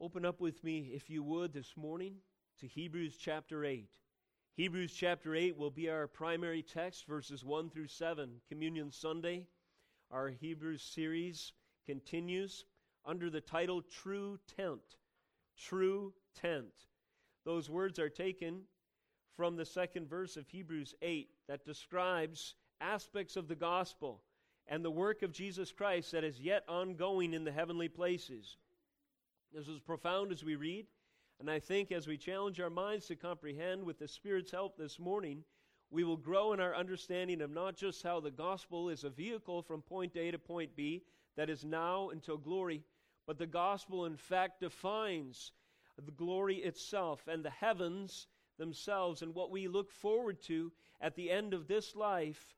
Open up with me, if you would, this morning to Hebrews chapter 8. Hebrews chapter 8 will be our primary text, verses 1 through 7. Communion Sunday, our Hebrews series continues under the title True Tent. True Tent. Those words are taken from the second verse of Hebrews 8 that describes aspects of the gospel and the work of Jesus Christ that is yet ongoing in the heavenly places. This is profound as we read, and I think as we challenge our minds to comprehend with the Spirit's help this morning, we will grow in our understanding of not just how the gospel is a vehicle from point A to point B that is now until glory, but the gospel in fact defines the glory itself and the heavens themselves and what we look forward to at the end of this life.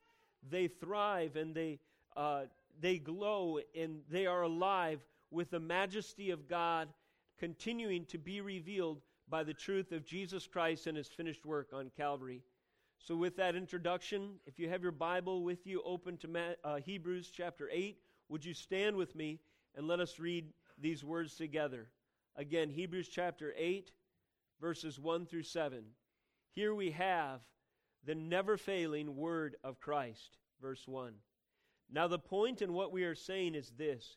They thrive and they uh, they glow and they are alive with the majesty of God continuing to be revealed by the truth of Jesus Christ and his finished work on Calvary. So, with that introduction, if you have your Bible with you open to uh, Hebrews chapter 8, would you stand with me and let us read these words together? Again, Hebrews chapter 8, verses 1 through 7. Here we have the never failing word of Christ, verse 1. Now, the point in what we are saying is this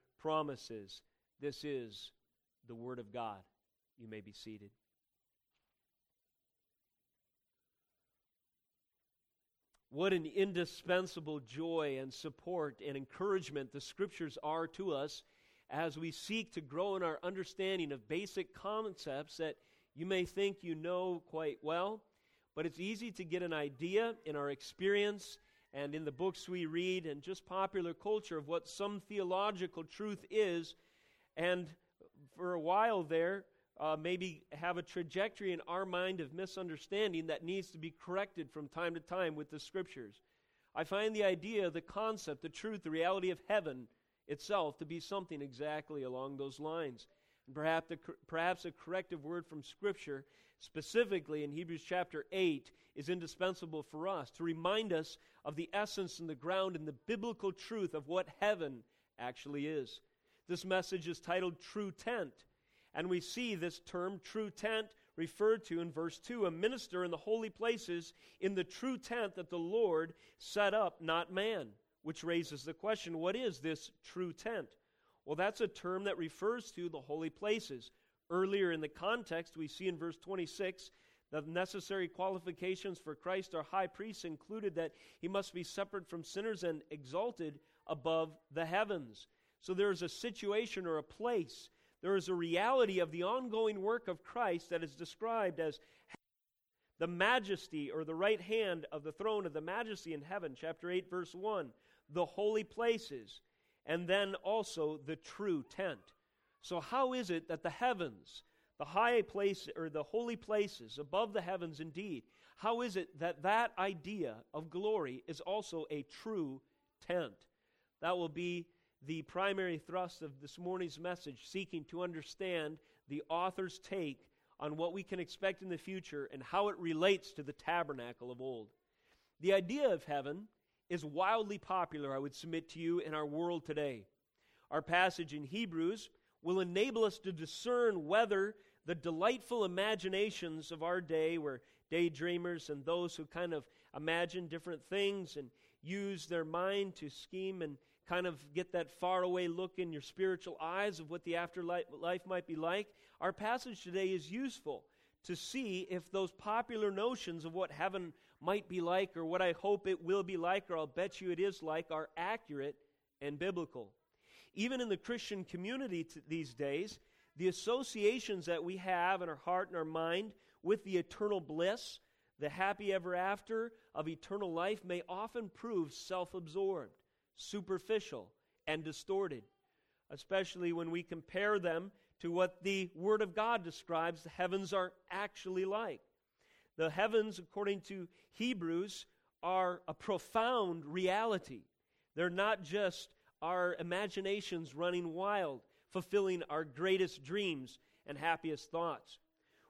promises. This is the Word of God. You may be seated. What an indispensable joy and support and encouragement the Scriptures are to us as we seek to grow in our understanding of basic concepts that you may think you know quite well, but it's easy to get an idea in our experience and in the books we read and just popular culture of what some theological truth is. And for a while there, uh, maybe have a trajectory in our mind of misunderstanding that needs to be corrected from time to time with the scriptures. I find the idea, the concept, the truth, the reality of heaven itself to be something exactly along those lines. Perhaps, the, perhaps a corrective word from Scripture, specifically in Hebrews chapter 8, is indispensable for us to remind us of the essence and the ground and the biblical truth of what heaven actually is. This message is titled True Tent. And we see this term, true tent, referred to in verse 2 a minister in the holy places in the true tent that the Lord set up, not man. Which raises the question what is this true tent? Well, that's a term that refers to the holy places. Earlier in the context, we see in verse 26 the necessary qualifications for Christ our high priest included that he must be separate from sinners and exalted above the heavens. So there is a situation or a place. There is a reality of the ongoing work of Christ that is described as the majesty or the right hand of the throne of the majesty in heaven, chapter 8, verse 1, the holy places, and then also the true tent. So, how is it that the heavens, the high place or the holy places above the heavens indeed how is it that that idea of glory is also a true tent that will be the primary thrust of this morning's message seeking to understand the author's take on what we can expect in the future and how it relates to the tabernacle of old the idea of heaven is wildly popular i would submit to you in our world today. Our passage in hebrews will enable us to discern whether the delightful imaginations of our day, where daydreamers and those who kind of imagine different things and use their mind to scheme and kind of get that faraway look in your spiritual eyes of what the afterlife life might be like, our passage today is useful to see if those popular notions of what heaven might be like or what I hope it will be like or I'll bet you it is like are accurate and biblical. Even in the Christian community these days, the associations that we have in our heart and our mind with the eternal bliss, the happy ever after of eternal life may often prove self absorbed, superficial, and distorted, especially when we compare them to what the Word of God describes the heavens are actually like. The heavens, according to Hebrews, are a profound reality. They're not just our imaginations running wild, fulfilling our greatest dreams and happiest thoughts.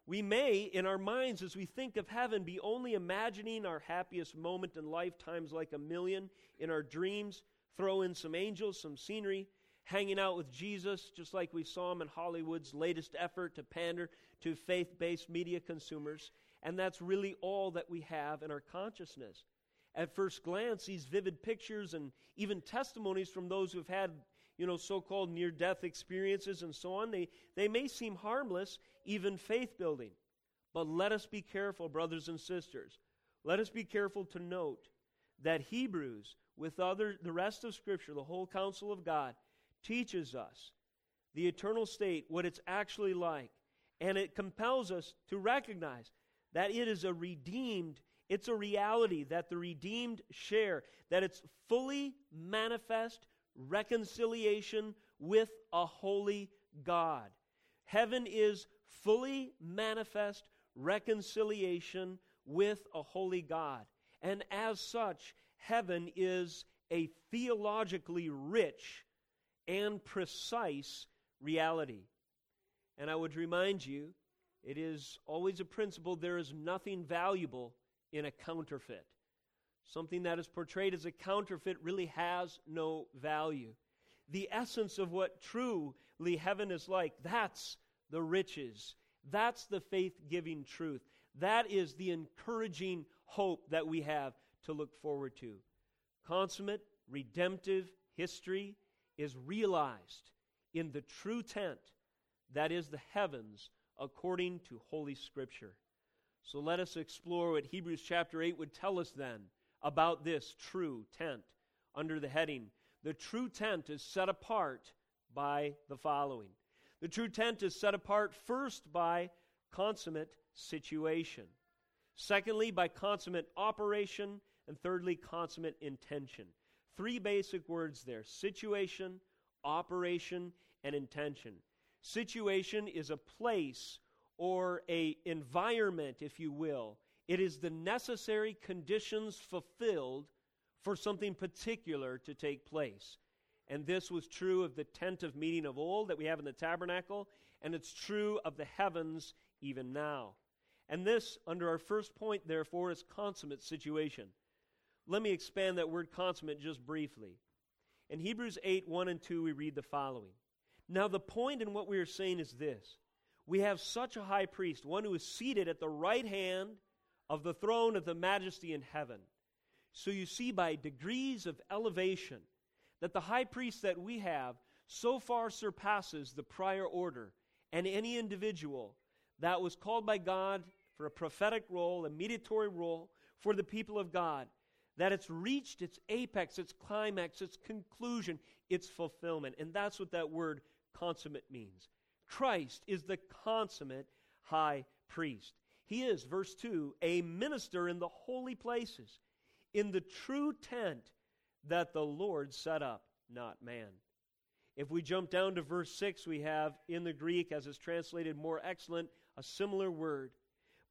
We may, in our minds, as we think of heaven, be only imagining our happiest moment in lifetimes like a million in our dreams, throw in some angels, some scenery, hanging out with Jesus, just like we saw him in Hollywood's latest effort to pander to faith based media consumers. And that's really all that we have in our consciousness. At first glance, these vivid pictures and even testimonies from those who've had, you know, so called near death experiences and so on, they, they may seem harmless, even faith building. But let us be careful, brothers and sisters. Let us be careful to note that Hebrews, with other, the rest of Scripture, the whole counsel of God, teaches us the eternal state, what it's actually like. And it compels us to recognize that it is a redeemed, it's a reality that the redeemed share, that it's fully manifest reconciliation with a holy God. Heaven is fully manifest reconciliation with a holy God. And as such, heaven is a theologically rich and precise reality. And I would remind you, it is always a principle there is nothing valuable in a counterfeit. Something that is portrayed as a counterfeit really has no value. The essence of what truly heaven is like, that's the riches. That's the faith giving truth. That is the encouraging hope that we have to look forward to. Consummate, redemptive history is realized in the true tent that is the heavens according to Holy Scripture. So let us explore what Hebrews chapter 8 would tell us then about this true tent under the heading The true tent is set apart by the following. The true tent is set apart first by consummate situation, secondly, by consummate operation, and thirdly, consummate intention. Three basic words there situation, operation, and intention. Situation is a place or a environment, if you will. It is the necessary conditions fulfilled for something particular to take place. And this was true of the tent of meeting of old that we have in the tabernacle, and it's true of the heavens even now. And this, under our first point, therefore, is consummate situation. Let me expand that word consummate just briefly. In Hebrews 8 1 and 2, we read the following. Now, the point in what we are saying is this we have such a high priest, one who is seated at the right hand of the throne of the majesty in heaven. So you see, by degrees of elevation, that the high priest that we have so far surpasses the prior order and any individual that was called by God for a prophetic role, a mediatory role for the people of God that it's reached its apex, its climax, its conclusion, its fulfillment. And that's what that word consummate means. Christ is the consummate high priest. He is, verse 2, a minister in the holy places, in the true tent that the Lord set up, not man. If we jump down to verse 6, we have in the Greek, as is translated more excellent, a similar word.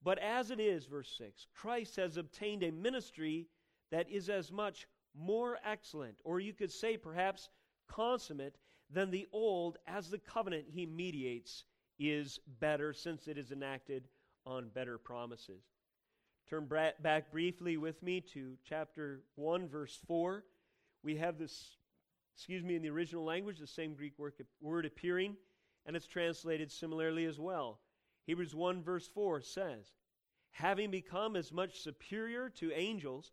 But as it is, verse 6, Christ has obtained a ministry that is as much more excellent, or you could say perhaps consummate, than the old, as the covenant he mediates is better, since it is enacted on better promises. Turn back briefly with me to chapter 1, verse 4. We have this, excuse me, in the original language, the same Greek word appearing, and it's translated similarly as well. Hebrews 1, verse 4 says, Having become as much superior to angels,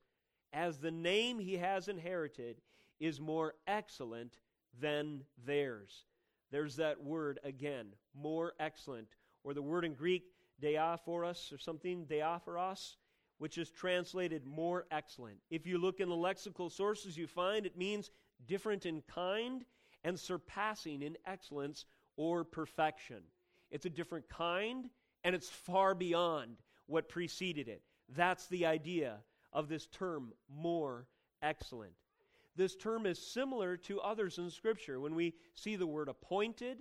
as the name he has inherited is more excellent than theirs. There's that word again, more excellent. Or the word in Greek, diaphoros or something, diaphoros, which is translated more excellent. If you look in the lexical sources, you find it means different in kind and surpassing in excellence or perfection. It's a different kind and it's far beyond what preceded it. That's the idea of this term, more excellent. This term is similar to others in Scripture. When we see the word appointed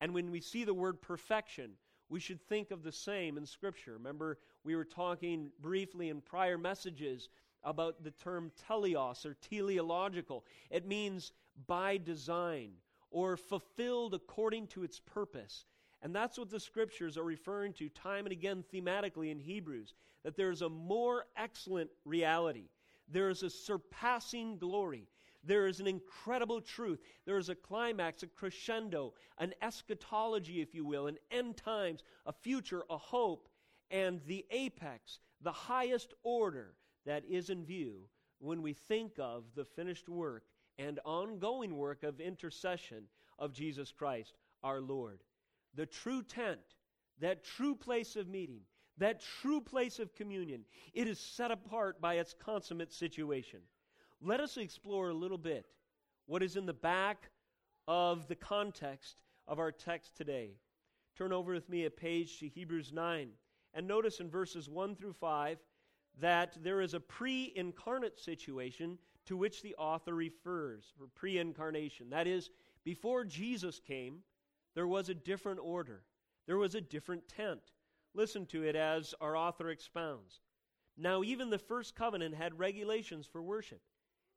and when we see the word perfection, we should think of the same in Scripture. Remember, we were talking briefly in prior messages about the term teleos or teleological. It means by design or fulfilled according to its purpose. And that's what the scriptures are referring to time and again thematically in Hebrews that there is a more excellent reality, there is a surpassing glory, there is an incredible truth. There is a climax, a crescendo, an eschatology, if you will, an end times, a future, a hope, and the apex, the highest order that is in view when we think of the finished work and ongoing work of intercession of Jesus Christ our Lord. The true tent, that true place of meeting, that true place of communion, it is set apart by its consummate situation let us explore a little bit what is in the back of the context of our text today. Turn over with me a page to Hebrews 9 and notice in verses 1 through 5 that there is a pre incarnate situation to which the author refers, for pre incarnation. That is, before Jesus came, there was a different order, there was a different tent. Listen to it as our author expounds. Now, even the first covenant had regulations for worship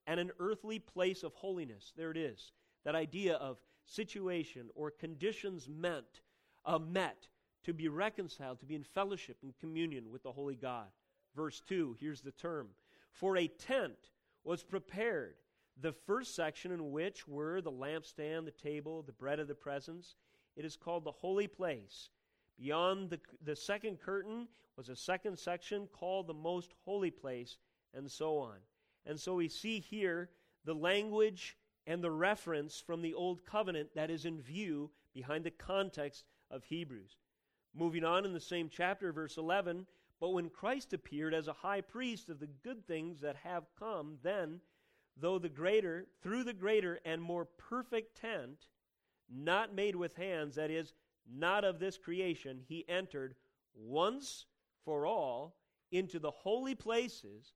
and an earthly place of holiness. There it is. That idea of situation or conditions meant, uh, met to be reconciled, to be in fellowship and communion with the Holy God. Verse 2, here's the term. For a tent was prepared, the first section in which were the lampstand, the table, the bread of the presence. It is called the holy place. Beyond the, the second curtain was a second section called the most holy place, and so on. And so we see here the language and the reference from the Old Covenant that is in view behind the context of Hebrews. Moving on in the same chapter, verse 11, but when Christ appeared as a high priest of the good things that have come, then, though the greater, through the greater and more perfect tent, not made with hands, that is, not of this creation, he entered once for all into the holy places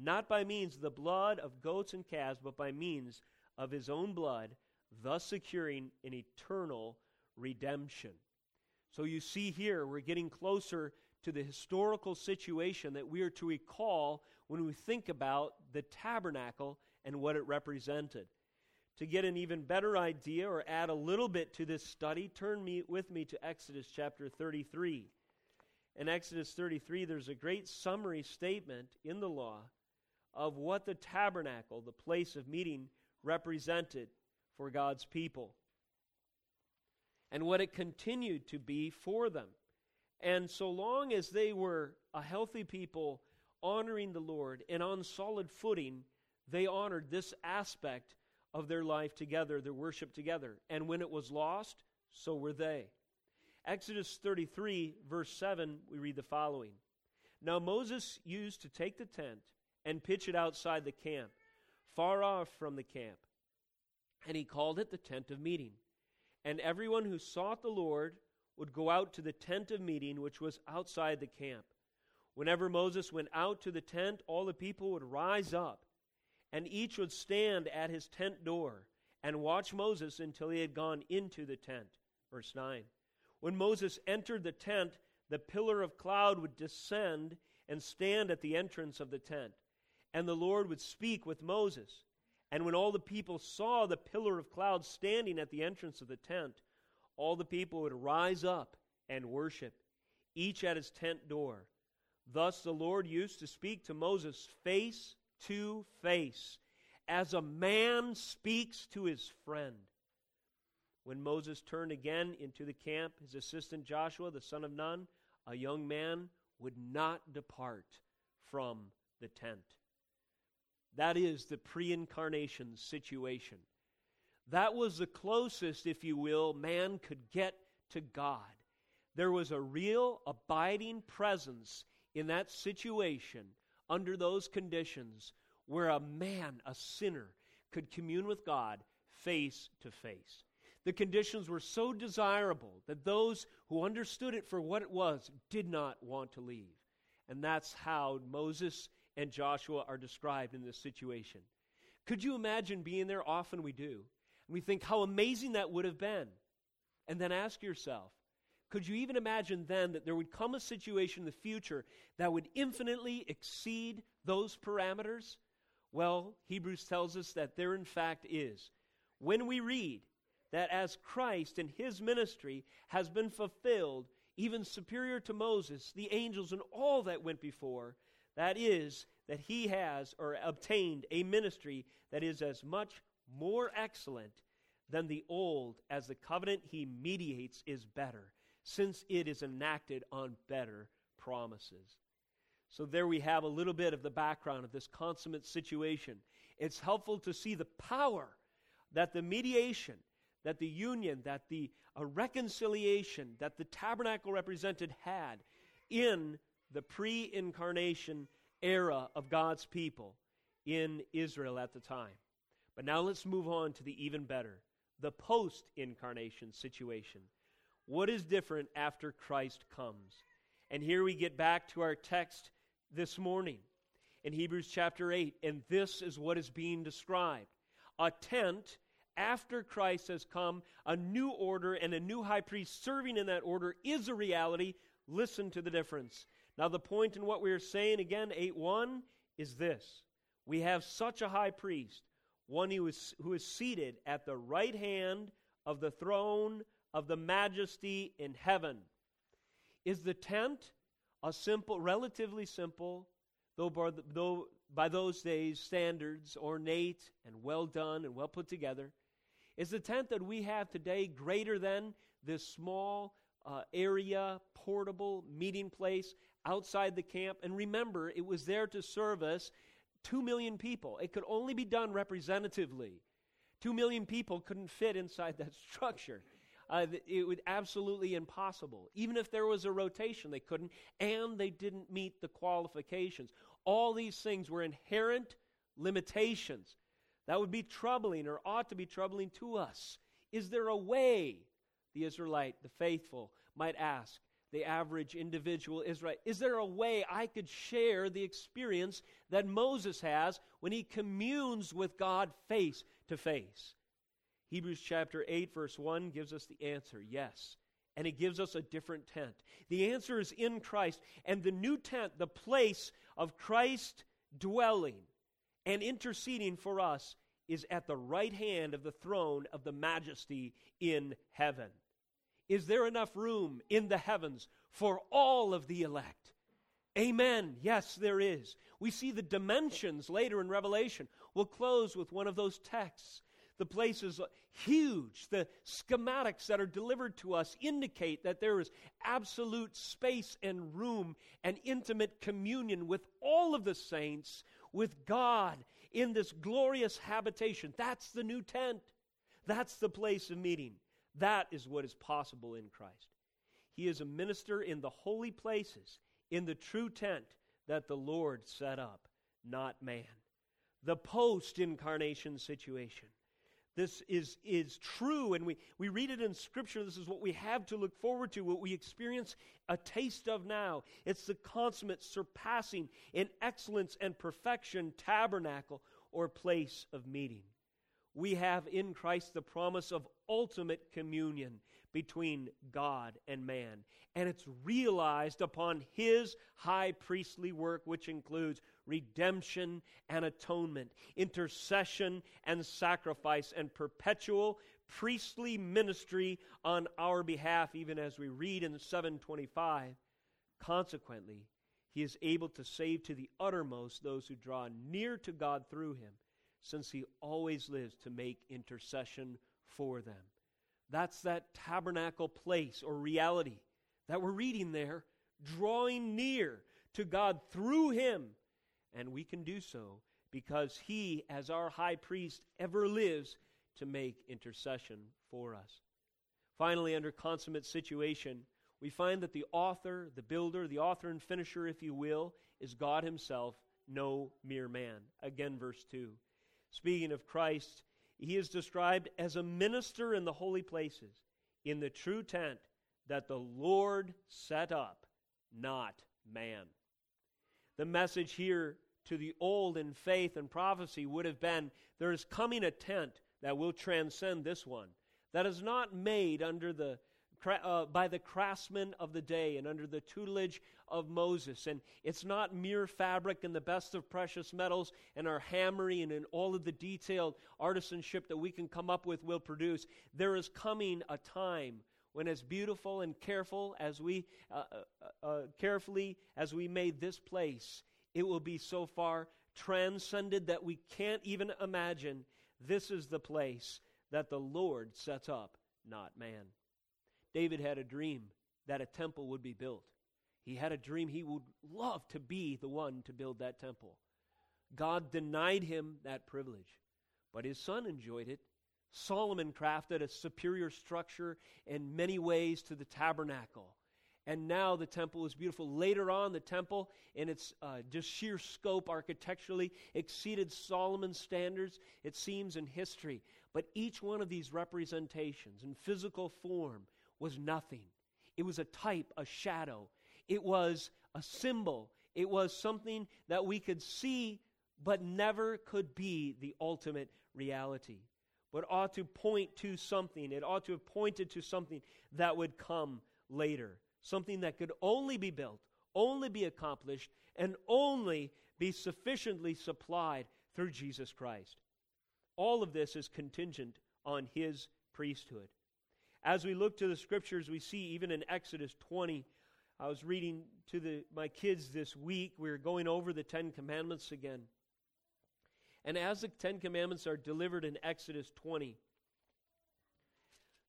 not by means of the blood of goats and calves, but by means of his own blood, thus securing an eternal redemption. So you see here, we're getting closer to the historical situation that we are to recall when we think about the tabernacle and what it represented. To get an even better idea or add a little bit to this study, turn me, with me to Exodus chapter 33. In Exodus 33, there's a great summary statement in the law of what the tabernacle, the place of meeting, represented for God's people and what it continued to be for them. And so long as they were a healthy people honoring the Lord and on solid footing, they honored this aspect of their life together, their worship together. And when it was lost, so were they. Exodus 33, verse 7, we read the following Now Moses used to take the tent and pitch it outside the camp, far off from the camp. And he called it the tent of meeting. And everyone who sought the Lord would go out to the tent of meeting, which was outside the camp. Whenever Moses went out to the tent, all the people would rise up, and each would stand at his tent door and watch Moses until he had gone into the tent. Verse 9. When Moses entered the tent, the pillar of cloud would descend and stand at the entrance of the tent and the Lord would speak with Moses. And when all the people saw the pillar of cloud standing at the entrance of the tent, all the people would rise up and worship, each at his tent door. Thus the Lord used to speak to Moses face to face, as a man speaks to his friend. When Moses turned again into the camp, his assistant Joshua, the son of Nun, a young man, would not depart from the tent. That is the pre incarnation situation. That was the closest, if you will, man could get to God. There was a real abiding presence in that situation under those conditions where a man, a sinner, could commune with God face to face. The conditions were so desirable that those who understood it for what it was did not want to leave. And that's how Moses and Joshua are described in this situation. Could you imagine being there? Often we do. And we think how amazing that would have been. And then ask yourself, could you even imagine then that there would come a situation in the future that would infinitely exceed those parameters? Well, Hebrews tells us that there in fact is. When we read that as Christ and his ministry has been fulfilled, even superior to Moses, the angels, and all that went before, that is, that he has or obtained a ministry that is as much more excellent than the old as the covenant he mediates is better since it is enacted on better promises. So, there we have a little bit of the background of this consummate situation. It's helpful to see the power that the mediation, that the union, that the reconciliation that the tabernacle represented had in the pre incarnation era of God's people in Israel at the time. But now let's move on to the even better the post incarnation situation. What is different after Christ comes? And here we get back to our text this morning in Hebrews chapter 8, and this is what is being described a tent after Christ has come, a new order and a new high priest serving in that order is a reality. Listen to the difference. Now, the point in what we are saying again, 8 1, is this we have such a high priest, one who is, who is seated at the right hand of the throne of the majesty in heaven. Is the tent a simple, relatively simple, though by, though by those days standards, ornate and well done and well put together? Is the tent that we have today greater than this small uh, area, portable meeting place outside the camp? And remember, it was there to us two million people. It could only be done representatively. Two million people couldn't fit inside that structure. Uh, it would absolutely impossible. Even if there was a rotation, they couldn't, and they didn't meet the qualifications. All these things were inherent limitations. That would be troubling or ought to be troubling to us. Is there a way, the Israelite, the faithful, might ask, the average individual Israelite, is there a way I could share the experience that Moses has when he communes with God face to face? Hebrews chapter 8, verse 1 gives us the answer yes. And it gives us a different tent. The answer is in Christ. And the new tent, the place of Christ dwelling and interceding for us, is at the right hand of the throne of the majesty in heaven. Is there enough room in the heavens for all of the elect? Amen. Yes, there is. We see the dimensions later in Revelation. We'll close with one of those texts. The place is huge. The schematics that are delivered to us indicate that there is absolute space and room and intimate communion with all of the saints, with God in this glorious habitation. That's the new tent. That's the place of meeting. That is what is possible in Christ. He is a minister in the holy places, in the true tent that the Lord set up, not man. The post incarnation situation this is, is true, and we, we read it in Scripture. This is what we have to look forward to, what we experience a taste of now. It's the consummate, surpassing in excellence and perfection tabernacle or place of meeting. We have in Christ the promise of ultimate communion between God and man. And it's realized upon his high priestly work, which includes redemption and atonement, intercession and sacrifice, and perpetual priestly ministry on our behalf, even as we read in 725. Consequently, he is able to save to the uttermost those who draw near to God through him, since he always lives to make intercession for them. That's that tabernacle place or reality that we're reading there, drawing near to God through Him. And we can do so because he, as our high priest, ever lives to make intercession for us. Finally, under consummate situation, we find that the author, the builder, the author and finisher, if you will, is God Himself, no mere man. Again, verse 2. Speaking of Christ, He is described as a minister in the holy places, in the true tent that the Lord set up, not man. The message here to the old in faith and prophecy would have been there is coming a tent that will transcend this one, that is not made under the uh, by the craftsmen of the day and under the tutelage of Moses. And it's not mere fabric and the best of precious metals and our hammering and all of the detailed artisanship that we can come up with will produce. There is coming a time when as beautiful and careful as we uh, uh, uh, carefully as we made this place it will be so far transcended that we can't even imagine this is the place that the lord sets up not man david had a dream that a temple would be built he had a dream he would love to be the one to build that temple god denied him that privilege but his son enjoyed it Solomon crafted a superior structure in many ways to the tabernacle. And now the temple is beautiful. Later on, the temple, in its uh, just sheer scope architecturally, exceeded Solomon's standards, it seems, in history. But each one of these representations in physical form was nothing. It was a type, a shadow. It was a symbol. It was something that we could see, but never could be the ultimate reality but ought to point to something. It ought to have pointed to something that would come later. Something that could only be built, only be accomplished, and only be sufficiently supplied through Jesus Christ. All of this is contingent on his priesthood. As we look to the scriptures, we see even in Exodus 20, I was reading to the, my kids this week, we are going over the Ten Commandments again. And as the Ten Commandments are delivered in Exodus 20,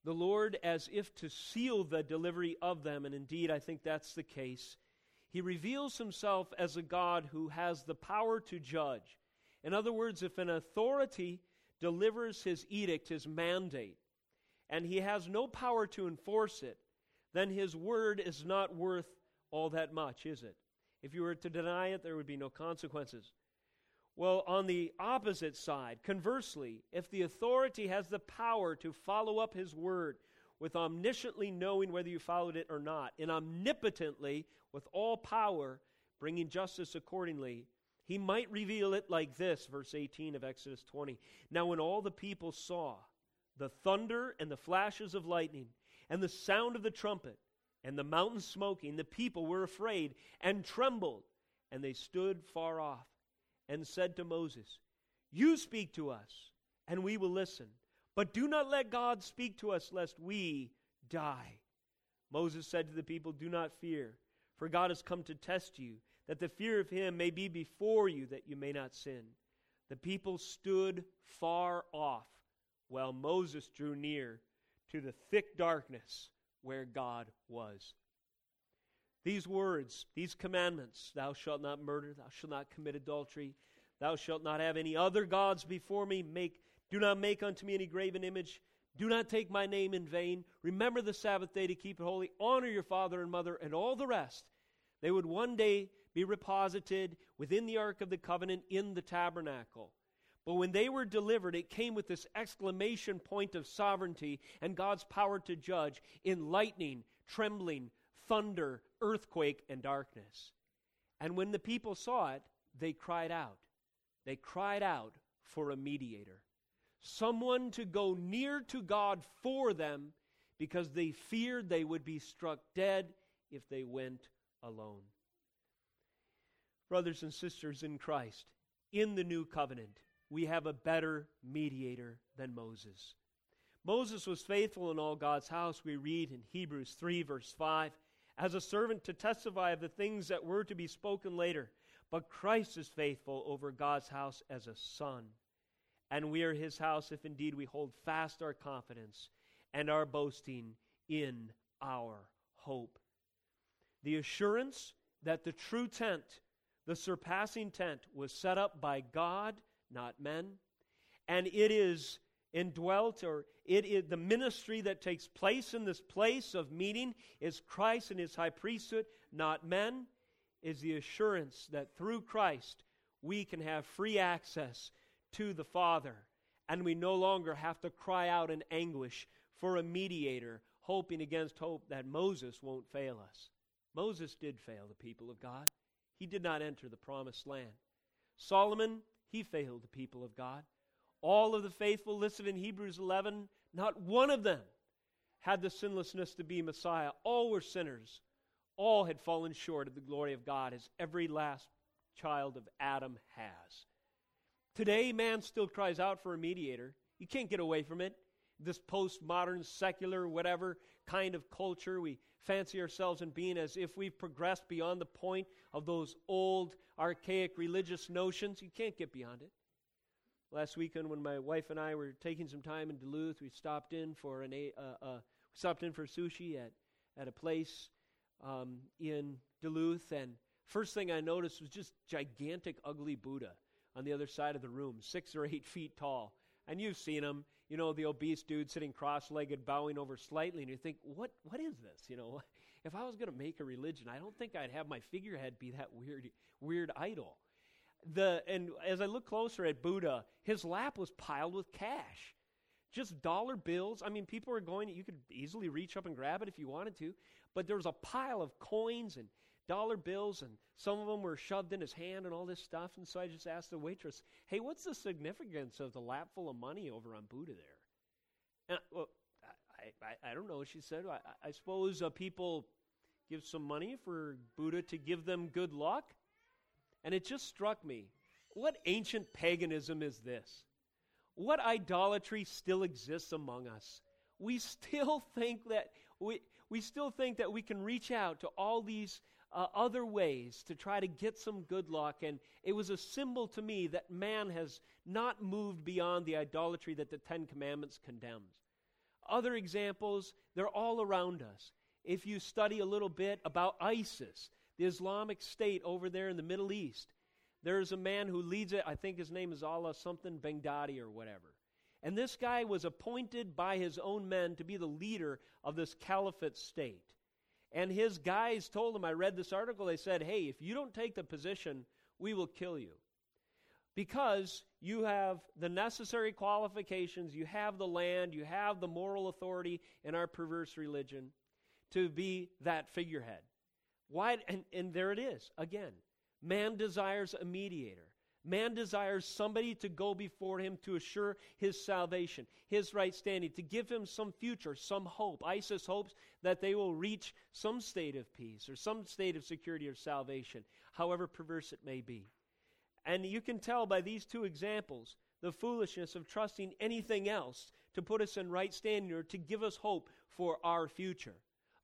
the Lord, as if to seal the delivery of them, and indeed I think that's the case, he reveals himself as a God who has the power to judge. In other words, if an authority delivers his edict, his mandate, and he has no power to enforce it, then his word is not worth all that much, is it? If you were to deny it, there would be no consequences. Well, on the opposite side, conversely, if the authority has the power to follow up his word with omnisciently knowing whether you followed it or not, and omnipotently, with all power, bringing justice accordingly, he might reveal it like this, verse 18 of Exodus 20. Now, when all the people saw the thunder and the flashes of lightning, and the sound of the trumpet, and the mountain smoking, the people were afraid and trembled, and they stood far off and said to Moses, You speak to us, and we will listen. But do not let God speak to us, lest we die. Moses said to the people, Do not fear, for God has come to test you, that the fear of him may be before you, that you may not sin. The people stood far off, while Moses drew near to the thick darkness where God was. These words, these commandments, thou shalt not murder, thou shalt not commit adultery, thou shalt not have any other gods before me, make, do not make unto me any graven image, do not take my name in vain, remember the Sabbath day to keep it holy, honor your father and mother, and all the rest. They would one day be reposited within the Ark of the Covenant in the tabernacle. But when they were delivered, it came with this exclamation point of sovereignty and God's power to judge in lightning, trembling, thunder, earthquake, and darkness. And when the people saw it, they cried out. They cried out for a mediator, someone to go near to God for them because they feared they would be struck dead if they went alone. Brothers and sisters in Christ, in the new covenant, we have a better mediator than Moses. Moses was faithful in all God's house, we read in Hebrews 3, verse 5 as a servant to testify of the things that were to be spoken later. But Christ is faithful over God's house as a son. And we are his house if indeed we hold fast our confidence and our boasting in our hope. The assurance that the true tent The surpassing tent was set up by God, not men, and it is indwelt or it is the ministry that takes place in this place of meeting is Christ and his high priesthood, not men, is the assurance that through Christ we can have free access to the Father and we no longer have to cry out in anguish for a mediator, hoping against hope that Moses won't fail us. Moses did fail the people of God. He did not enter the promised land. Solomon, he failed the people of God. All of the faithful listed in Hebrews 11, not one of them had the sinlessness to be Messiah. All were sinners. All had fallen short of the glory of God, as every last child of Adam has. Today, man still cries out for a mediator. You can't get away from it. This postmodern, secular, whatever kind of culture, we fancy ourselves in being as if we've progressed beyond the point of those old, archaic religious notions. You can't get beyond it. Last weekend, when my wife and I were taking some time in Duluth, we stopped in for an uh, uh, stopped in for sushi at at a place um, in Duluth, and first thing I noticed was just gigantic, ugly Buddha on the other side of the room, six or eight feet tall. And you've seen him, you know, the obese dude sitting cross-legged, bowing over slightly, and you think, what what is this? You know, if I was going to make a religion, I don't think I'd have my figurehead be that weird weird idol the and as I look closer at Buddha, his lap was piled with cash. Just dollar bills. I mean, people are going, you could easily reach up and grab it if you wanted to, but there was a pile of coins and dollar bills, and some of them were shoved in his hand and all this stuff. And so I just asked the waitress, hey, what's the significance of the lap full of money over on Buddha there? And, well, I, I, I don't know, she said. I, I suppose uh, people give some money for Buddha to give them good luck. And it just struck me what ancient paganism is this? What idolatry still exists among us? We still think that we, we still think that we can reach out to all these uh, other ways to try to get some good luck. And it was a symbol to me that man has not moved beyond the idolatry that the Ten Commandments condemns. Other examples, they're all around us. If you study a little bit about ISIS, the Islamic State over there in the Middle East. There's a man who leads it. I think his name is Allah something Baghdadi or whatever. And this guy was appointed by his own men to be the leader of this caliphate state. And his guys told him, I read this article, they said, hey, if you don't take the position, we will kill you. Because you have the necessary qualifications, you have the land, you have the moral authority in our perverse religion to be that figurehead. Why? And, and there it is again. Man desires a mediator. Man desires somebody to go before him to assure his salvation, his right standing, to give him some future, some hope. ISIS hopes that they will reach some state of peace or some state of security or salvation, however perverse it may be. And you can tell by these two examples the foolishness of trusting anything else to put us in right standing or to give us hope for our future.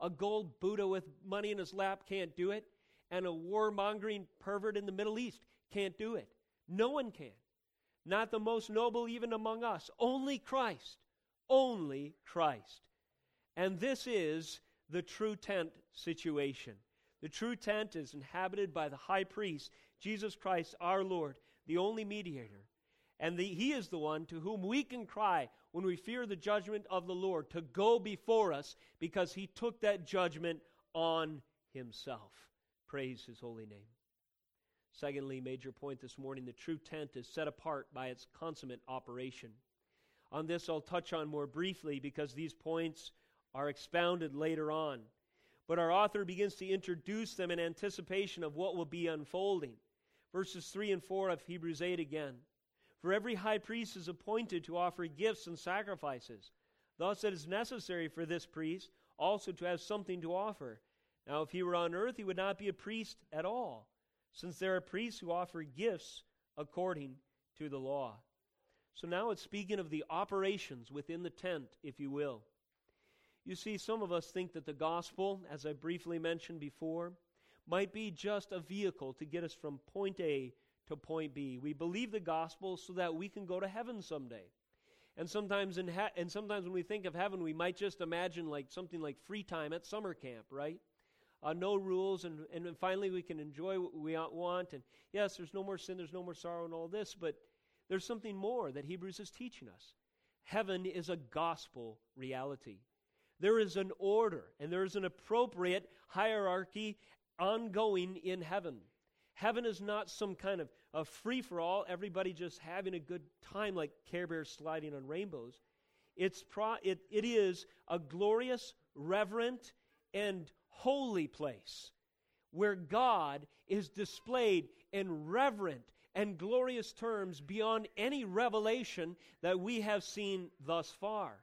A gold Buddha with money in his lap can't do it, and a warmongering pervert in the Middle East can't do it. No one can. Not the most noble even among us. Only Christ. Only Christ. And this is the true tent situation. The true tent is inhabited by the high priest, Jesus Christ our Lord, the only mediator. And the, he is the one to whom we can cry when we fear the judgment of the Lord to go before us because he took that judgment on himself. Praise his holy name. Secondly, major point this morning the true tent is set apart by its consummate operation. On this, I'll touch on more briefly because these points are expounded later on. But our author begins to introduce them in anticipation of what will be unfolding. Verses 3 and 4 of Hebrews 8 again. For every high priest is appointed to offer gifts and sacrifices. Thus it is necessary for this priest also to have something to offer. Now, if he were on earth, he would not be a priest at all, since there are priests who offer gifts according to the law. So now it's speaking of the operations within the tent, if you will. You see, some of us think that the gospel, as I briefly mentioned before, might be just a vehicle to get us from point A to point B. We believe the gospel so that we can go to heaven someday. And sometimes in he- and sometimes when we think of heaven, we might just imagine like something like free time at summer camp, right? Uh, no rules, and, and finally we can enjoy what we want. And yes, there's no more sin, there's no more sorrow, and all this, but there's something more that Hebrews is teaching us. Heaven is a gospel reality. There is an order and there is an appropriate hierarchy ongoing in heaven. Heaven is not some kind of a free for all, everybody just having a good time like Care Bears sliding on rainbows. It's pro- it, it is a glorious, reverent, and holy place where God is displayed in reverent and glorious terms beyond any revelation that we have seen thus far.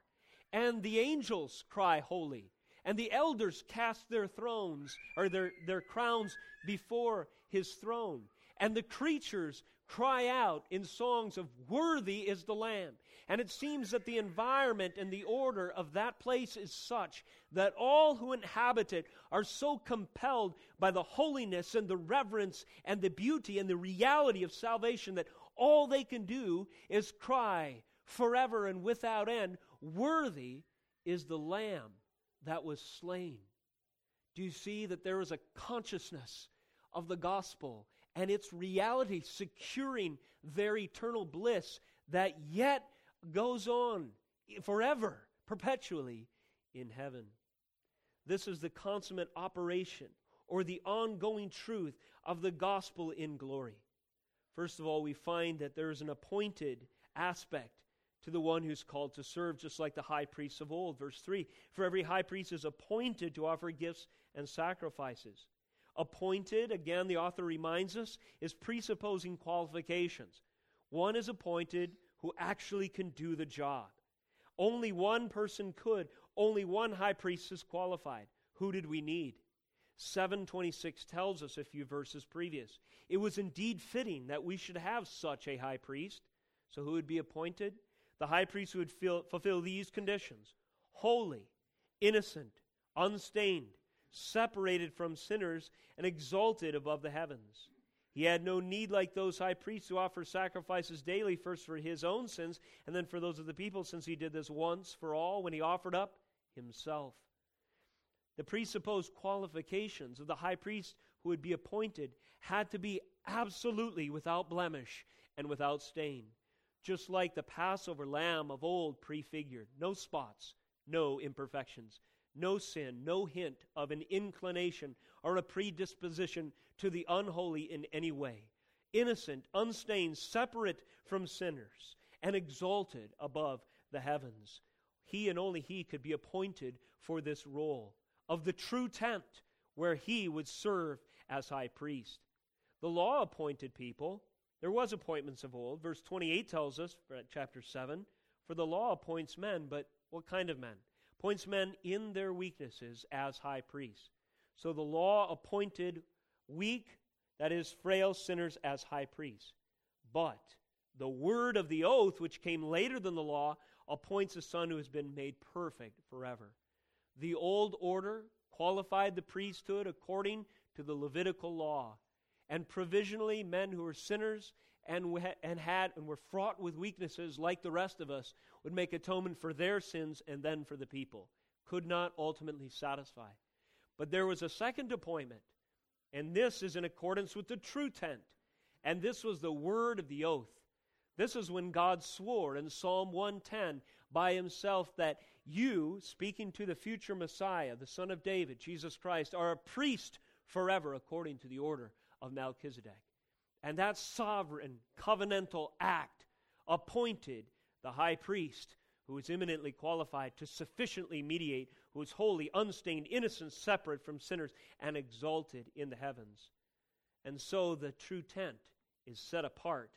And the angels cry holy, and the elders cast their thrones or their, their crowns before his throne. And the creatures cry out in songs of worthy is the lamb and it seems that the environment and the order of that place is such that all who inhabit it are so compelled by the holiness and the reverence and the beauty and the reality of salvation that all they can do is cry forever and without end, Worthy is the Lamb that was slain. Do you see that there is a consciousness of the gospel and its reality securing their eternal bliss that yet goes on forever, perpetually in heaven. This is the consummate operation or the ongoing truth of the gospel in glory. First of all, we find that there is an appointed aspect to the one who's called to serve, just like the high priests of old. Verse 3 For every high priest is appointed to offer gifts and sacrifices. Appointed, again, the author reminds us, is presupposing qualifications. One is appointed who actually can do the job. Only one person could. Only one high priest is qualified. Who did we need? 726 tells us a few verses previous. It was indeed fitting that we should have such a high priest. So who would be appointed? The high priest who would fulfill these conditions holy, innocent, unstained, separated from sinners, and exalted above the heavens. He had no need, like those high priests, to offer sacrifices daily, first for his own sins, and then for those of the people, since he did this once for all when he offered up himself. The presupposed qualifications of the high priest who would be appointed had to be absolutely without blemish and without stain, just like the Passover lamb of old prefigured no spots, no imperfections, no sin, no hint of an inclination or a predisposition to the unholy in any way. Innocent, unstained, separate from sinners, and exalted above the heavens. He and only he could be appointed for this role of the true tent where he would serve as high priest. The law appointed people. There was appointments of old. Verse 28 tells us, chapter 7, for the law appoints men, but what kind of men? Appoints men in their weaknesses as high priests. So the law appointed weak, that is, frail sinners as high priests. But the word of the oath, which came later than the law, appoints a son who has been made perfect forever. The old order qualified the priesthood according to the Levitical law, and provisionally men who were sinners and, and had and were fraught with weaknesses like the rest of us would make atonement for their sins and then for the people. Could not ultimately satisfy. But there was a second appointment, and this is in accordance with the true tent. And this was the word of the oath. This is when God swore in Psalm 110 by himself that you, speaking to the future Messiah, the Son of David, Jesus Christ, are a priest forever according to the order of Melchizedek. And that sovereign covenantal act appointed the high priest who is eminently qualified to sufficiently mediate, who is holy, unstained, innocent, separate from sinners, and exalted in the heavens. And so the true tent is set apart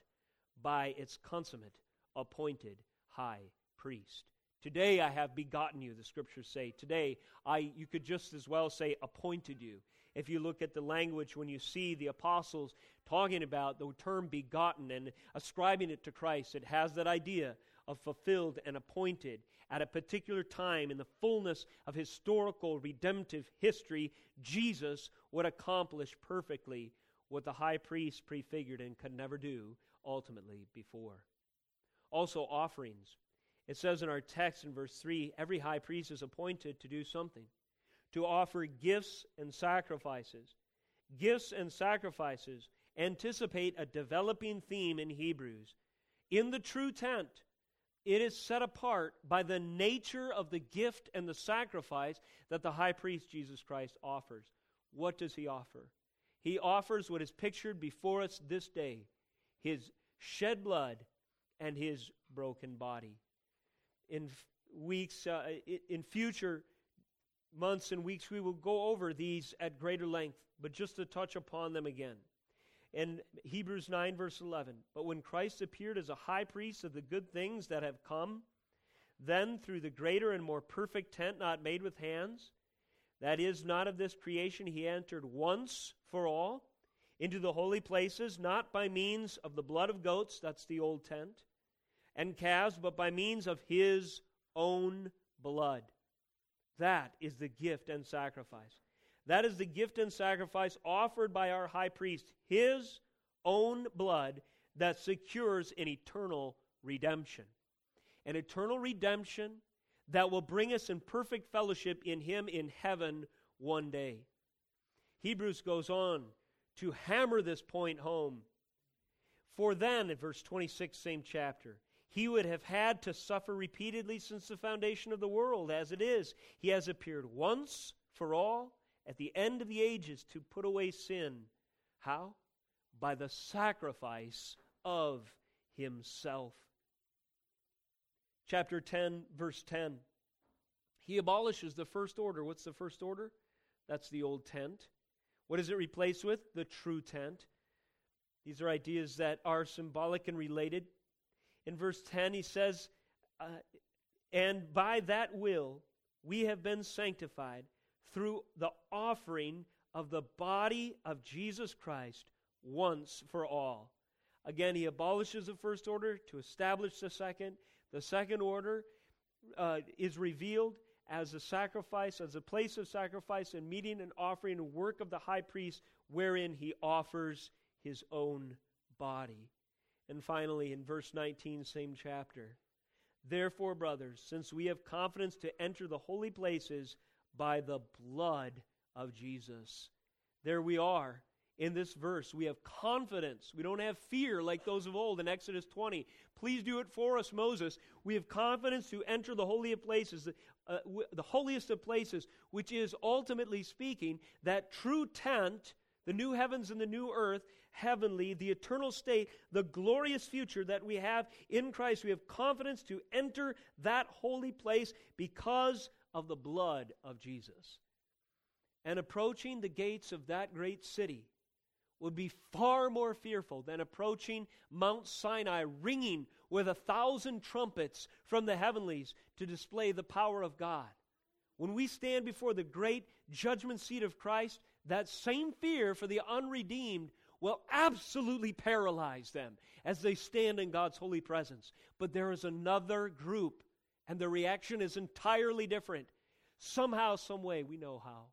by its consummate, appointed high priest. Today I have begotten you, the scriptures say. Today I you could just as well say appointed you. If you look at the language when you see the apostles talking about the term begotten and ascribing it to Christ, it has that idea of fulfilled and appointed at a particular time in the fullness of historical redemptive history, Jesus would accomplish perfectly what the high priest prefigured and could never do ultimately before. Also, offerings. It says in our text in verse 3 every high priest is appointed to do something to offer gifts and sacrifices. Gifts and sacrifices anticipate a developing theme in Hebrews. In the true tent, it is set apart by the nature of the gift and the sacrifice that the high priest Jesus Christ offers. What does he offer? He offers what is pictured before us this day his shed blood and his broken body. In weeks, uh, in future months and weeks, we will go over these at greater length, but just to touch upon them again. In Hebrews 9, verse 11, but when Christ appeared as a high priest of the good things that have come, then through the greater and more perfect tent not made with hands, that is, not of this creation, he entered once for all into the holy places, not by means of the blood of goats, that's the old tent, and calves, but by means of his own blood. That is the gift and sacrifice. That is the gift and sacrifice offered by our high priest, his own blood that secures an eternal redemption. An eternal redemption that will bring us in perfect fellowship in him in heaven one day. Hebrews goes on to hammer this point home. For then, in verse 26, same chapter, he would have had to suffer repeatedly since the foundation of the world. As it is, he has appeared once for all at the end of the ages to put away sin. How? By the sacrifice of himself. Chapter 10, verse 10. He abolishes the first order. What's the first order? That's the old tent. What is it replaced with? The true tent. These are ideas that are symbolic and related. In verse 10, he says, uh, And by that will we have been sanctified through the offering of the body of Jesus Christ once for all. Again, he abolishes the first order to establish the second. The second order uh, is revealed as a sacrifice, as a place of sacrifice and meeting and offering and work of the high priest, wherein he offers his own body. And finally, in verse 19, same chapter. Therefore, brothers, since we have confidence to enter the holy places by the blood of Jesus, there we are in this verse. We have confidence. We don't have fear like those of old in Exodus 20. Please do it for us, Moses. We have confidence to enter the holy of places, uh, w- the holiest of places, which is ultimately speaking that true tent, the new heavens and the new earth, heavenly, the eternal state, the glorious future that we have in Christ. We have confidence to enter that holy place because of the blood of Jesus. And approaching the gates of that great city would be far more fearful than approaching Mount Sinai ringing with a thousand trumpets from the heavenlies to display the power of God. When we stand before the great judgment seat of Christ, that same fear for the unredeemed will absolutely paralyze them as they stand in God's holy presence. But there is another group, and the reaction is entirely different. Somehow, some way, we know how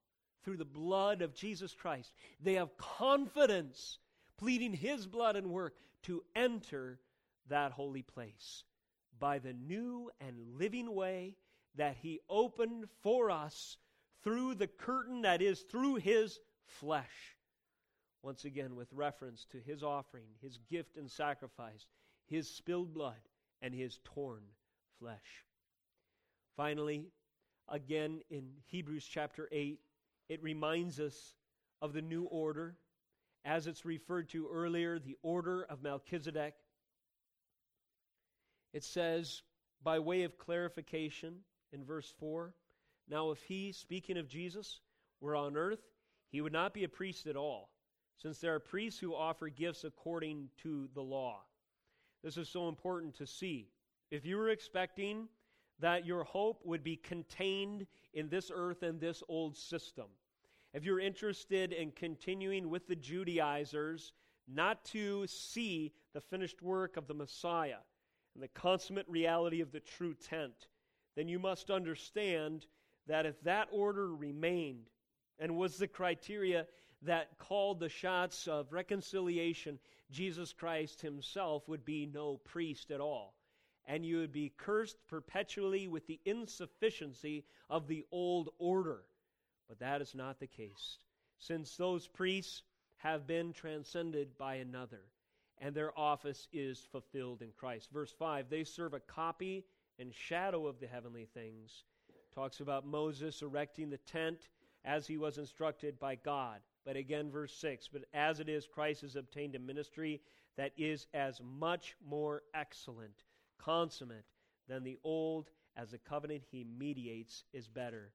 through the blood of Jesus Christ. They have confidence, pleading His blood and work to enter that holy place by the new and living way that He opened for us through the curtain that is through His flesh. Once again, with reference to His offering, His gift and sacrifice, His spilled blood, and His torn flesh. Finally, again in Hebrews chapter 8, it reminds us of the new order, as it's referred to earlier, the order of Melchizedek. It says, by way of clarification in verse 4 Now, if he, speaking of Jesus, were on earth, he would not be a priest at all, since there are priests who offer gifts according to the law. This is so important to see. If you were expecting that your hope would be contained in this earth and this old system. If you're interested in continuing with the Judaizers, not to see the finished work of the Messiah and the consummate reality of the true tent, then you must understand that if that order remained and was the criteria that called the shots of reconciliation, Jesus Christ himself would be no priest at all and you would be cursed perpetually with the insufficiency of the old order. But that is not the case, since those priests have been transcended by another, and their office is fulfilled in Christ. Verse 5 they serve a copy and shadow of the heavenly things. Talks about Moses erecting the tent as he was instructed by God. But again, verse 6 But as it is, Christ has obtained a ministry that is as much more excellent, consummate than the old, as the covenant he mediates is better.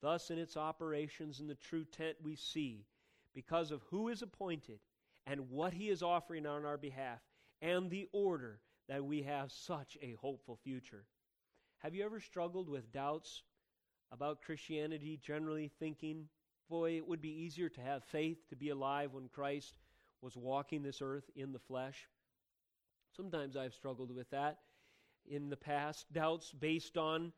Thus, in its operations in the true tent, we see, because of who is appointed and what he is offering on our behalf, and the order, that we have such a hopeful future. Have you ever struggled with doubts about Christianity, generally thinking, boy, it would be easier to have faith, to be alive when Christ was walking this earth in the flesh? Sometimes I've struggled with that in the past, doubts based on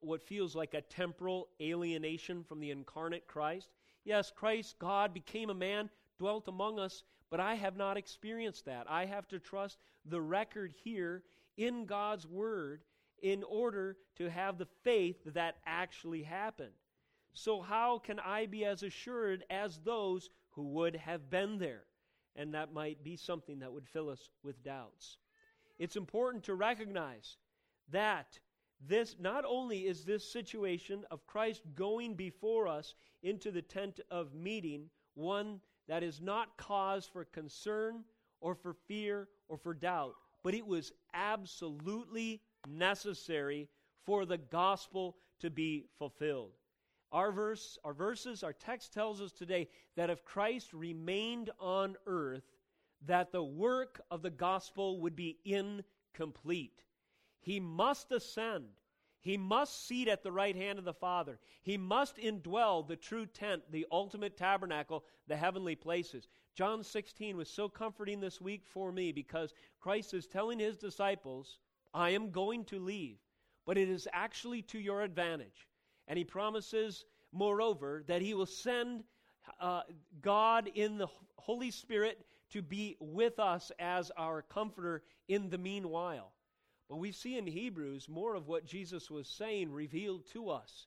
what feels like a temporal alienation from the incarnate Christ. Yes, Christ, God, became a man, dwelt among us, but I have not experienced that. I have to trust the record here in God's Word in order to have the faith that actually happened. So, how can I be as assured as those who would have been there? And that might be something that would fill us with doubts. It's important to recognize that this not only is this situation of Christ going before us into the tent of meeting one that is not cause for concern or for fear or for doubt, but it was absolutely necessary for the gospel to be fulfilled. Our verse, our verses, our text tells us today that if Christ remained on earth, that the work of the gospel would be incomplete. He must ascend. He must seat at the right hand of the Father. He must indwell the true tent, the ultimate tabernacle, the heavenly places. John 16 was so comforting this week for me because Christ is telling his disciples, I am going to leave, but it is actually to your advantage. And he promises, moreover, that he will send uh, God in the Holy Spirit to be with us as our comforter in the meanwhile. But we see in Hebrews more of what Jesus was saying revealed to us.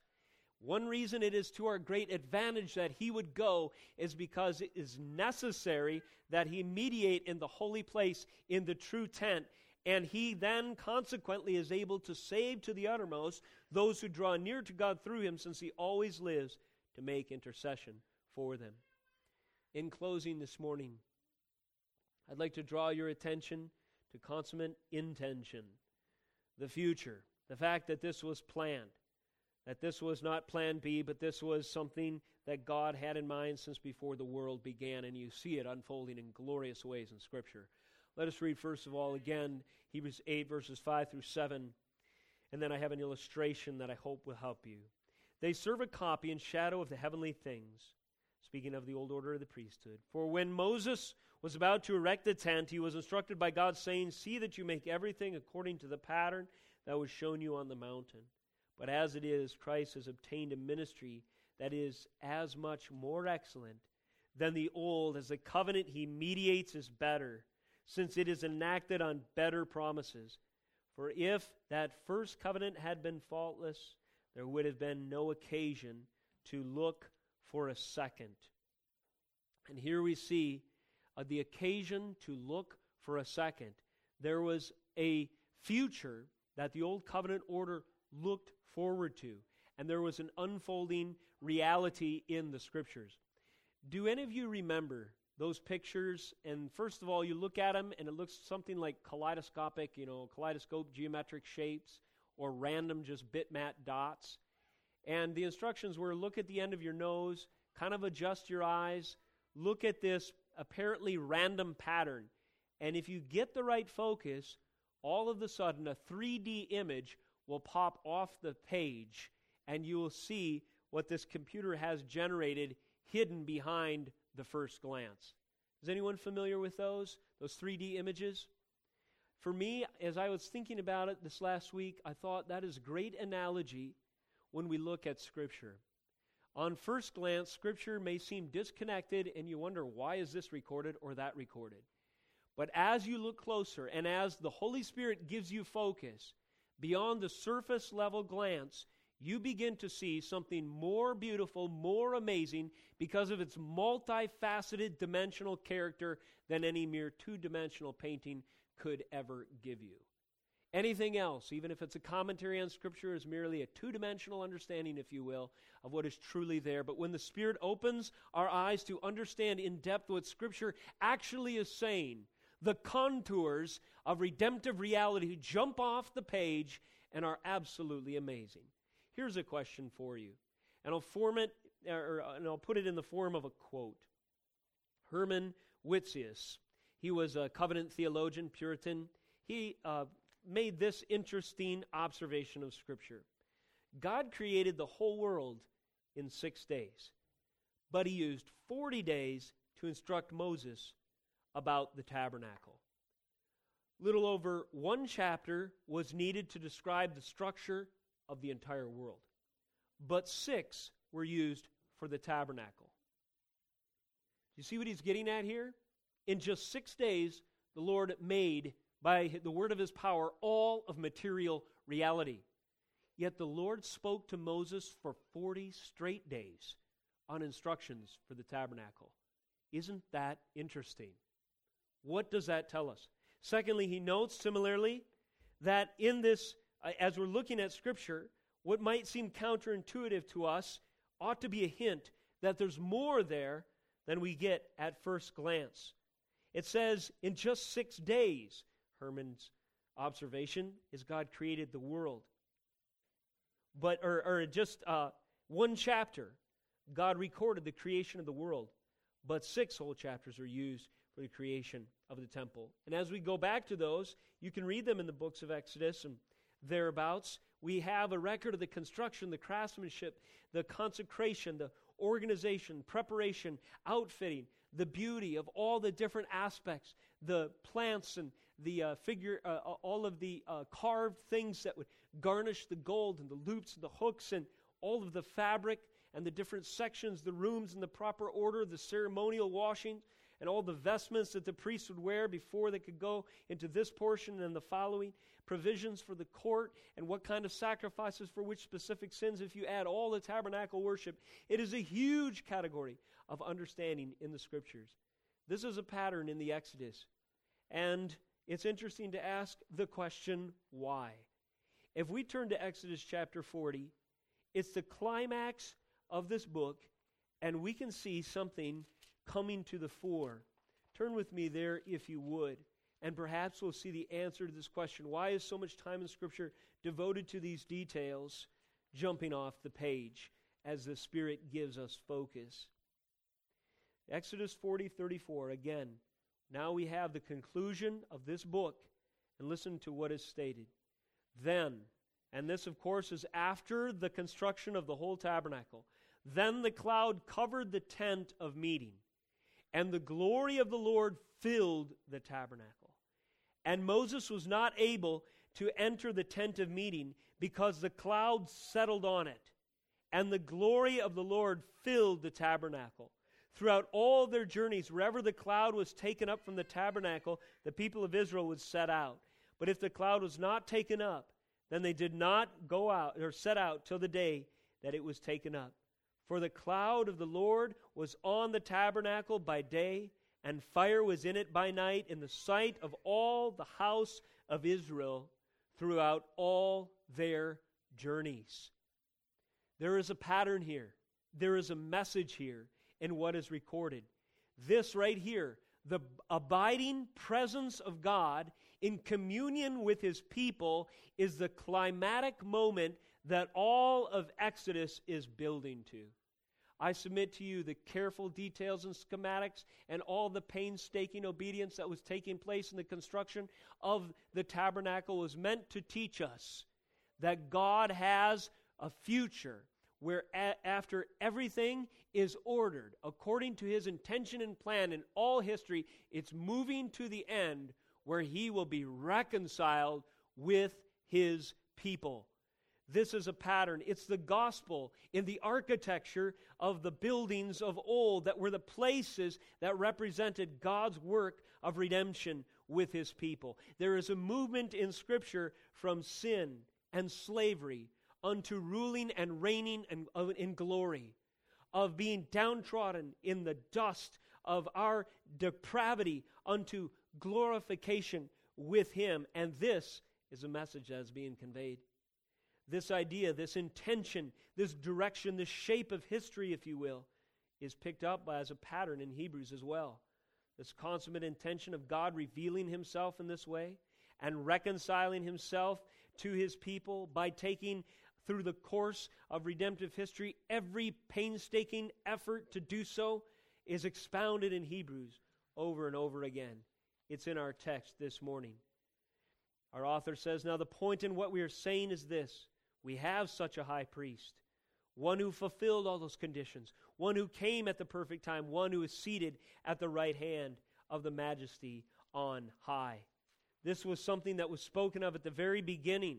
One reason it is to our great advantage that he would go is because it is necessary that he mediate in the holy place in the true tent and he then consequently is able to save to the uttermost those who draw near to God through him, since he always lives to make intercession for them. In closing this morning, I'd like to draw your attention to consummate intention, the future, the fact that this was planned, that this was not plan B, but this was something that God had in mind since before the world began, and you see it unfolding in glorious ways in Scripture. Let us read, first of all, again, Hebrews 8, verses 5 through 7. And then I have an illustration that I hope will help you. They serve a copy and shadow of the heavenly things, speaking of the old order of the priesthood. For when Moses was about to erect the tent, he was instructed by God, saying, See that you make everything according to the pattern that was shown you on the mountain. But as it is, Christ has obtained a ministry that is as much more excellent than the old, as the covenant he mediates is better since it is enacted on better promises. For if that first covenant had been faultless, there would have been no occasion to look for a second. And here we see uh, the occasion to look for a second. There was a future that the old covenant order looked forward to, and there was an unfolding reality in the scriptures. Do any of you remember those pictures, and first of all, you look at them, and it looks something like kaleidoscopic, you know, kaleidoscope geometric shapes, or random just bitmap dots. And the instructions were look at the end of your nose, kind of adjust your eyes, look at this apparently random pattern. And if you get the right focus, all of a sudden a 3D image will pop off the page, and you will see what this computer has generated hidden behind the first glance. Is anyone familiar with those? Those 3D images? For me, as I was thinking about it this last week, I thought that is a great analogy when we look at Scripture. On first glance, Scripture may seem disconnected, and you wonder why is this recorded or that recorded. But as you look closer, and as the Holy Spirit gives you focus, beyond the surface level glance, you begin to see something more beautiful, more amazing, because of its multifaceted dimensional character than any mere two dimensional painting could ever give you. Anything else, even if it's a commentary on Scripture, is merely a two dimensional understanding, if you will, of what is truly there. But when the Spirit opens our eyes to understand in depth what Scripture actually is saying, the contours of redemptive reality jump off the page and are absolutely amazing. Here's a question for you, and I'll form it, or, and I'll put it in the form of a quote. Herman Witsius, he was a covenant theologian, Puritan. He uh, made this interesting observation of Scripture God created the whole world in six days, but he used 40 days to instruct Moses about the tabernacle. Little over one chapter was needed to describe the structure of the entire world, but six were used for the tabernacle. You see what he's getting at here? In just six days, the Lord made, by the word of his power, all of material reality. Yet the Lord spoke to Moses for 40 straight days on instructions for the tabernacle. Isn't that interesting? What does that tell us? Secondly, he notes similarly that in this as we're looking at Scripture, what might seem counterintuitive to us ought to be a hint that there's more there than we get at first glance. It says, in just six days, Herman's observation is God created the world. But, or, or just uh, one chapter, God recorded the creation of the world. But six whole chapters are used for the creation of the temple. And as we go back to those, you can read them in the books of Exodus and thereabouts, we have a record of the construction, the craftsmanship, the consecration, the organization, preparation, outfitting, the beauty of all the different aspects, the plants and the uh, figure, uh, all of the uh, carved things that would garnish the gold and the loops and the hooks and all of the fabric and the different sections, the rooms in the proper order, the ceremonial washing, and all the vestments that the priests would wear before they could go into this portion and the following provisions for the court and what kind of sacrifices for which specific sins, if you add all the tabernacle worship, it is a huge category of understanding in the scriptures. This is a pattern in the Exodus. And it's interesting to ask the question, why? If we turn to Exodus chapter 40, it's the climax of this book, and we can see something coming to the fore. Turn with me there if you would. And perhaps we'll see the answer to this question why is so much time in Scripture devoted to these details jumping off the page as the Spirit gives us focus? Exodus 40 34, again, now we have the conclusion of this book, and listen to what is stated. Then, and this, of course, is after the construction of the whole tabernacle, then the cloud covered the tent of meeting, and the glory of the Lord filled the tabernacle. And Moses was not able to enter the tent of meeting because the cloud settled on it, and the glory of the Lord filled the tabernacle. Throughout all their journeys, wherever the cloud was taken up from the tabernacle, the people of Israel would set out. But if the cloud was not taken up, then they did not go out or set out till the day that it was taken up. For the cloud of the Lord was on the tabernacle by day, and fire was in it by night in the sight of all the house of Israel throughout all their journeys. There is a pattern here, there is a message here in what is recorded. This right here, the abiding presence of God in communion with his people, is the climatic moment that all of Exodus is building to. I submit to you the careful details and schematics and all the painstaking obedience that was taking place in the construction of the tabernacle was meant to teach us that God has a future where a- after everything is ordered according to his intention and plan in all history, it's moving to the end where he will be reconciled with his people. This is a pattern. It's the gospel in the architecture of the buildings of old that were the places that represented God's work of redemption with his people. There is a movement in Scripture from sin and slavery unto ruling and reigning in, in glory, of being downtrodden in the dust of our depravity unto glorification with Him. And this is a message that is being conveyed. This idea, this intention, this direction, this shape of history, if you will, is picked up as a pattern in Hebrews as well. This consummate intention of God revealing Himself in this way and reconciling Himself to His people by taking through the course of redemptive history every painstaking effort to do so is expounded in Hebrews over and over again. It's in our text this morning. Our author says, Now the point in what we are saying is this we have such a high priest, one who fulfilled all those conditions, one who came at the perfect time, one who is seated at the right hand of the majesty on high. This was something that was spoken of at the very beginning.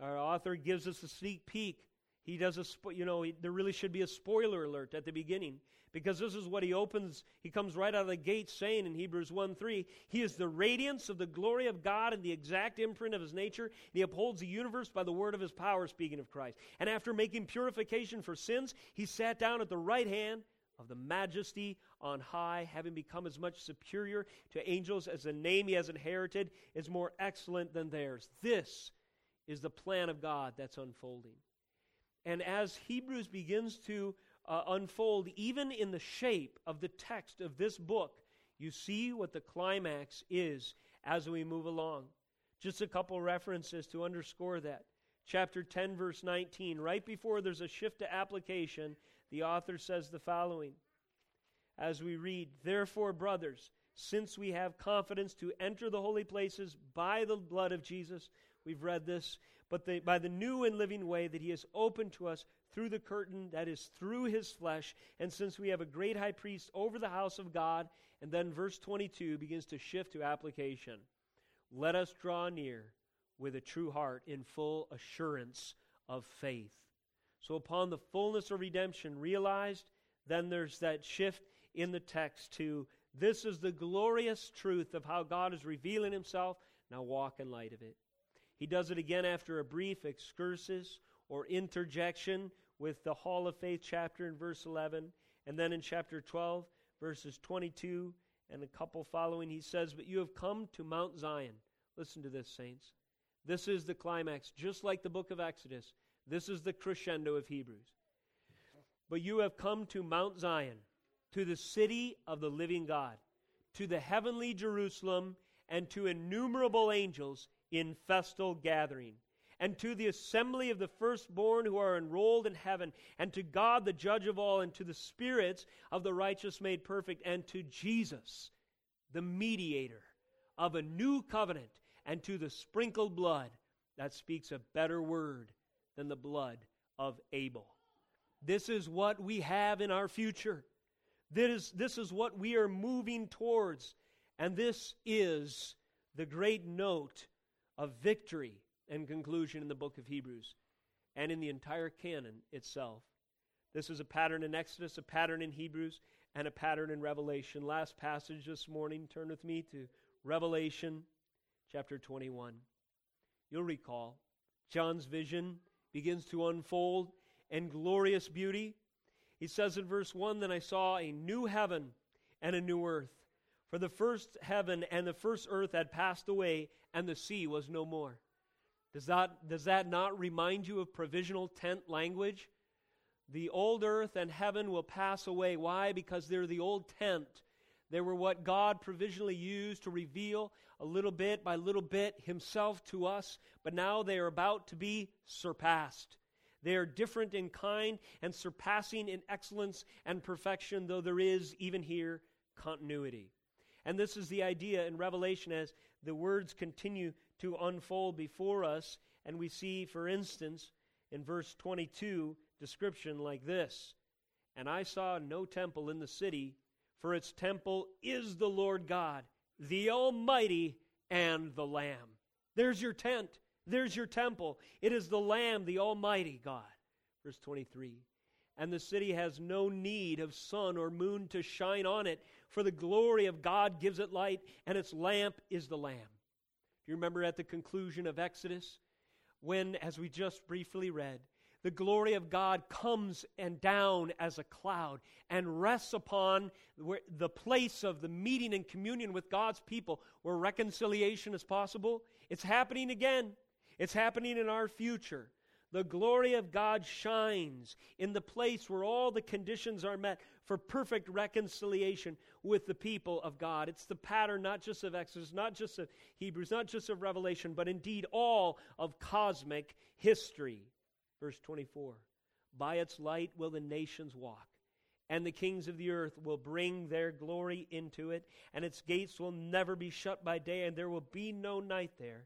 Our author gives us a sneak peek. He does a, you know, there really should be a spoiler alert at the beginning because this is what he opens. He comes right out of the gate saying in Hebrews 1 3, He is the radiance of the glory of God and the exact imprint of his nature. And he upholds the universe by the word of his power, speaking of Christ. And after making purification for sins, he sat down at the right hand of the majesty on high, having become as much superior to angels as the name he has inherited is more excellent than theirs. This is the plan of God that's unfolding. And as Hebrews begins to uh, unfold, even in the shape of the text of this book, you see what the climax is as we move along. Just a couple references to underscore that. Chapter 10, verse 19, right before there's a shift to application, the author says the following as we read, Therefore, brothers, since we have confidence to enter the holy places by the blood of Jesus, we've read this, but the, by the new and living way that he has opened to us through the curtain that is through his flesh. And since we have a great high priest over the house of God, and then verse 22 begins to shift to application. Let us draw near with a true heart in full assurance of faith. So, upon the fullness of redemption realized, then there's that shift in the text to this is the glorious truth of how God is revealing himself. Now walk in light of it. He does it again after a brief excursus or interjection with the Hall of Faith chapter in verse 11. And then in chapter 12, verses 22 and a couple following, he says, But you have come to Mount Zion. Listen to this, saints. This is the climax, just like the book of Exodus. This is the crescendo of Hebrews. But you have come to Mount Zion, to the city of the living God, to the heavenly Jerusalem, and to innumerable angels in festal gathering, and to the assembly of the firstborn who are enrolled in heaven, and to God the judge of all, and to the spirits of the righteous made perfect, and to Jesus, the mediator of a new covenant, and to the sprinkled blood that speaks a better word than the blood of Abel. This is what we have in our future. This is, this is what we are moving towards. And this is the great note of victory and conclusion in the book of Hebrews and in the entire canon itself. This is a pattern in Exodus, a pattern in Hebrews, and a pattern in Revelation. Last passage this morning, turn with me to Revelation chapter 21. You'll recall John's vision begins to unfold in glorious beauty. He says in verse 1 Then I saw a new heaven and a new earth. For the first heaven and the first earth had passed away, and the sea was no more. Does that, does that not remind you of provisional tent language? The old earth and heaven will pass away. Why? Because they're the old tent. They were what God provisionally used to reveal a little bit by little bit Himself to us, but now they are about to be surpassed. They are different in kind and surpassing in excellence and perfection, though there is, even here, continuity. And this is the idea in Revelation as the words continue to unfold before us. And we see, for instance, in verse 22, description like this And I saw no temple in the city, for its temple is the Lord God, the Almighty, and the Lamb. There's your tent. There's your temple. It is the Lamb, the Almighty God. Verse 23. And the city has no need of sun or moon to shine on it, for the glory of God gives it light, and its lamp is the Lamb. You remember at the conclusion of Exodus when, as we just briefly read, the glory of God comes and down as a cloud and rests upon the place of the meeting and communion with God's people where reconciliation is possible. It's happening again. It's happening in our future. The glory of God shines in the place where all the conditions are met for perfect reconciliation with the people of God. It's the pattern not just of Exodus, not just of Hebrews, not just of Revelation, but indeed all of cosmic history. Verse 24 By its light will the nations walk, and the kings of the earth will bring their glory into it, and its gates will never be shut by day, and there will be no night there.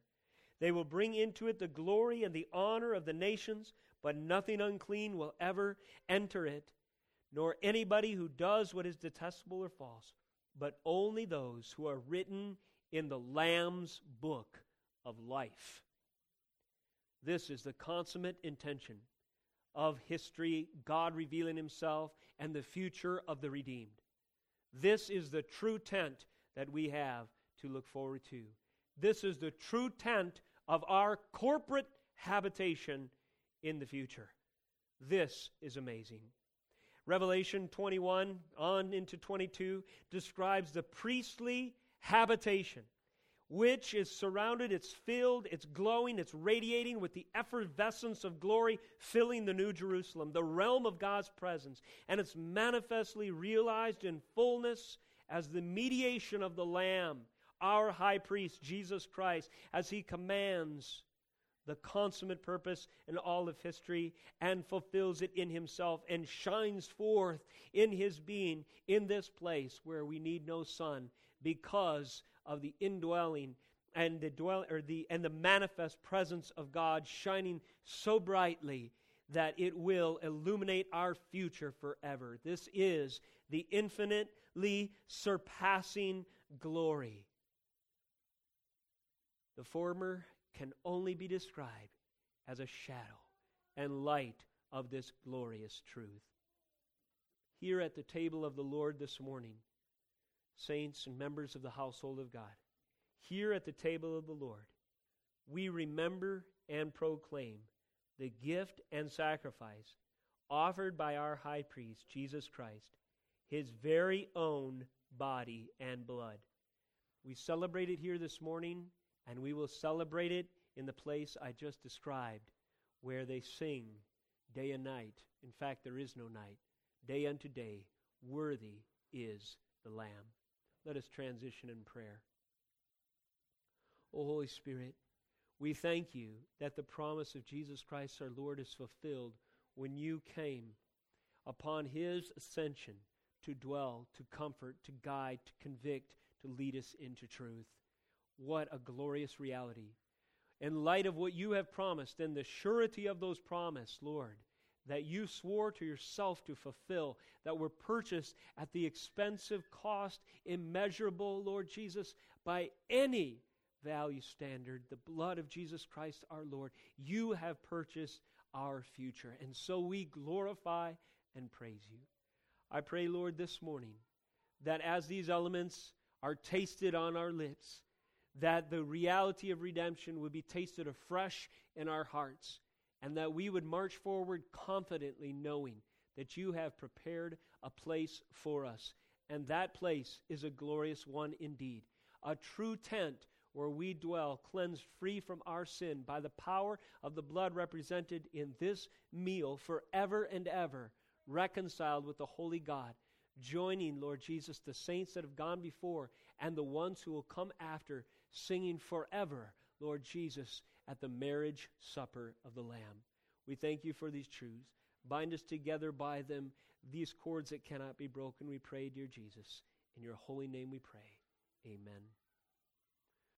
They will bring into it the glory and the honor of the nations, but nothing unclean will ever enter it, nor anybody who does what is detestable or false, but only those who are written in the Lamb's book of life. This is the consummate intention of history, God revealing himself, and the future of the redeemed. This is the true tent that we have to look forward to. This is the true tent of our corporate habitation in the future. This is amazing. Revelation 21 on into 22 describes the priestly habitation which is surrounded, it's filled, it's glowing, it's radiating with the effervescence of glory, filling the New Jerusalem, the realm of God's presence. And it's manifestly realized in fullness as the mediation of the Lamb, our high priest, Jesus Christ, as he commands the consummate purpose in all of history and fulfills it in himself and shines forth in his being in this place where we need no sun because of the indwelling and the dwell or the and the manifest presence of God shining so brightly that it will illuminate our future forever. This is the infinitely surpassing glory. The former can only be described as a shadow and light of this glorious truth. Here at the table of the Lord this morning, saints and members of the household of God, here at the table of the Lord, we remember and proclaim the gift and sacrifice offered by our high priest, Jesus Christ, his very own body and blood. We celebrate it here this morning, and we will celebrate it in the place I just described, where they sing day and night. In fact, there is no night. Day unto day, worthy is the Lamb. Let us transition in prayer. O Holy Spirit, we thank you that the promise of Jesus Christ our Lord is fulfilled when you came upon his ascension to dwell, to comfort, to guide, to convict, to lead us into truth. What a glorious reality. In light of what you have promised and the surety of those promises, Lord, that you swore to yourself to fulfill, that were purchased at the expensive cost, immeasurable, Lord Jesus, by any value standard, the blood of Jesus Christ our Lord. You have purchased our future. And so we glorify and praise you. I pray, Lord, this morning that as these elements are tasted on our lips, that the reality of redemption would be tasted afresh in our hearts and that we would march forward confidently knowing that you have prepared a place for us. And that place is a glorious one indeed, a true tent where we dwell, cleansed free from our sin by the power of the blood represented in this meal forever and ever, reconciled with the holy God, joining, Lord Jesus, the saints that have gone before and the ones who will come after, singing forever, Lord Jesus, at the marriage supper of the Lamb. We thank you for these truths. Bind us together by them, these cords that cannot be broken, we pray, dear Jesus. In your holy name we pray. Amen.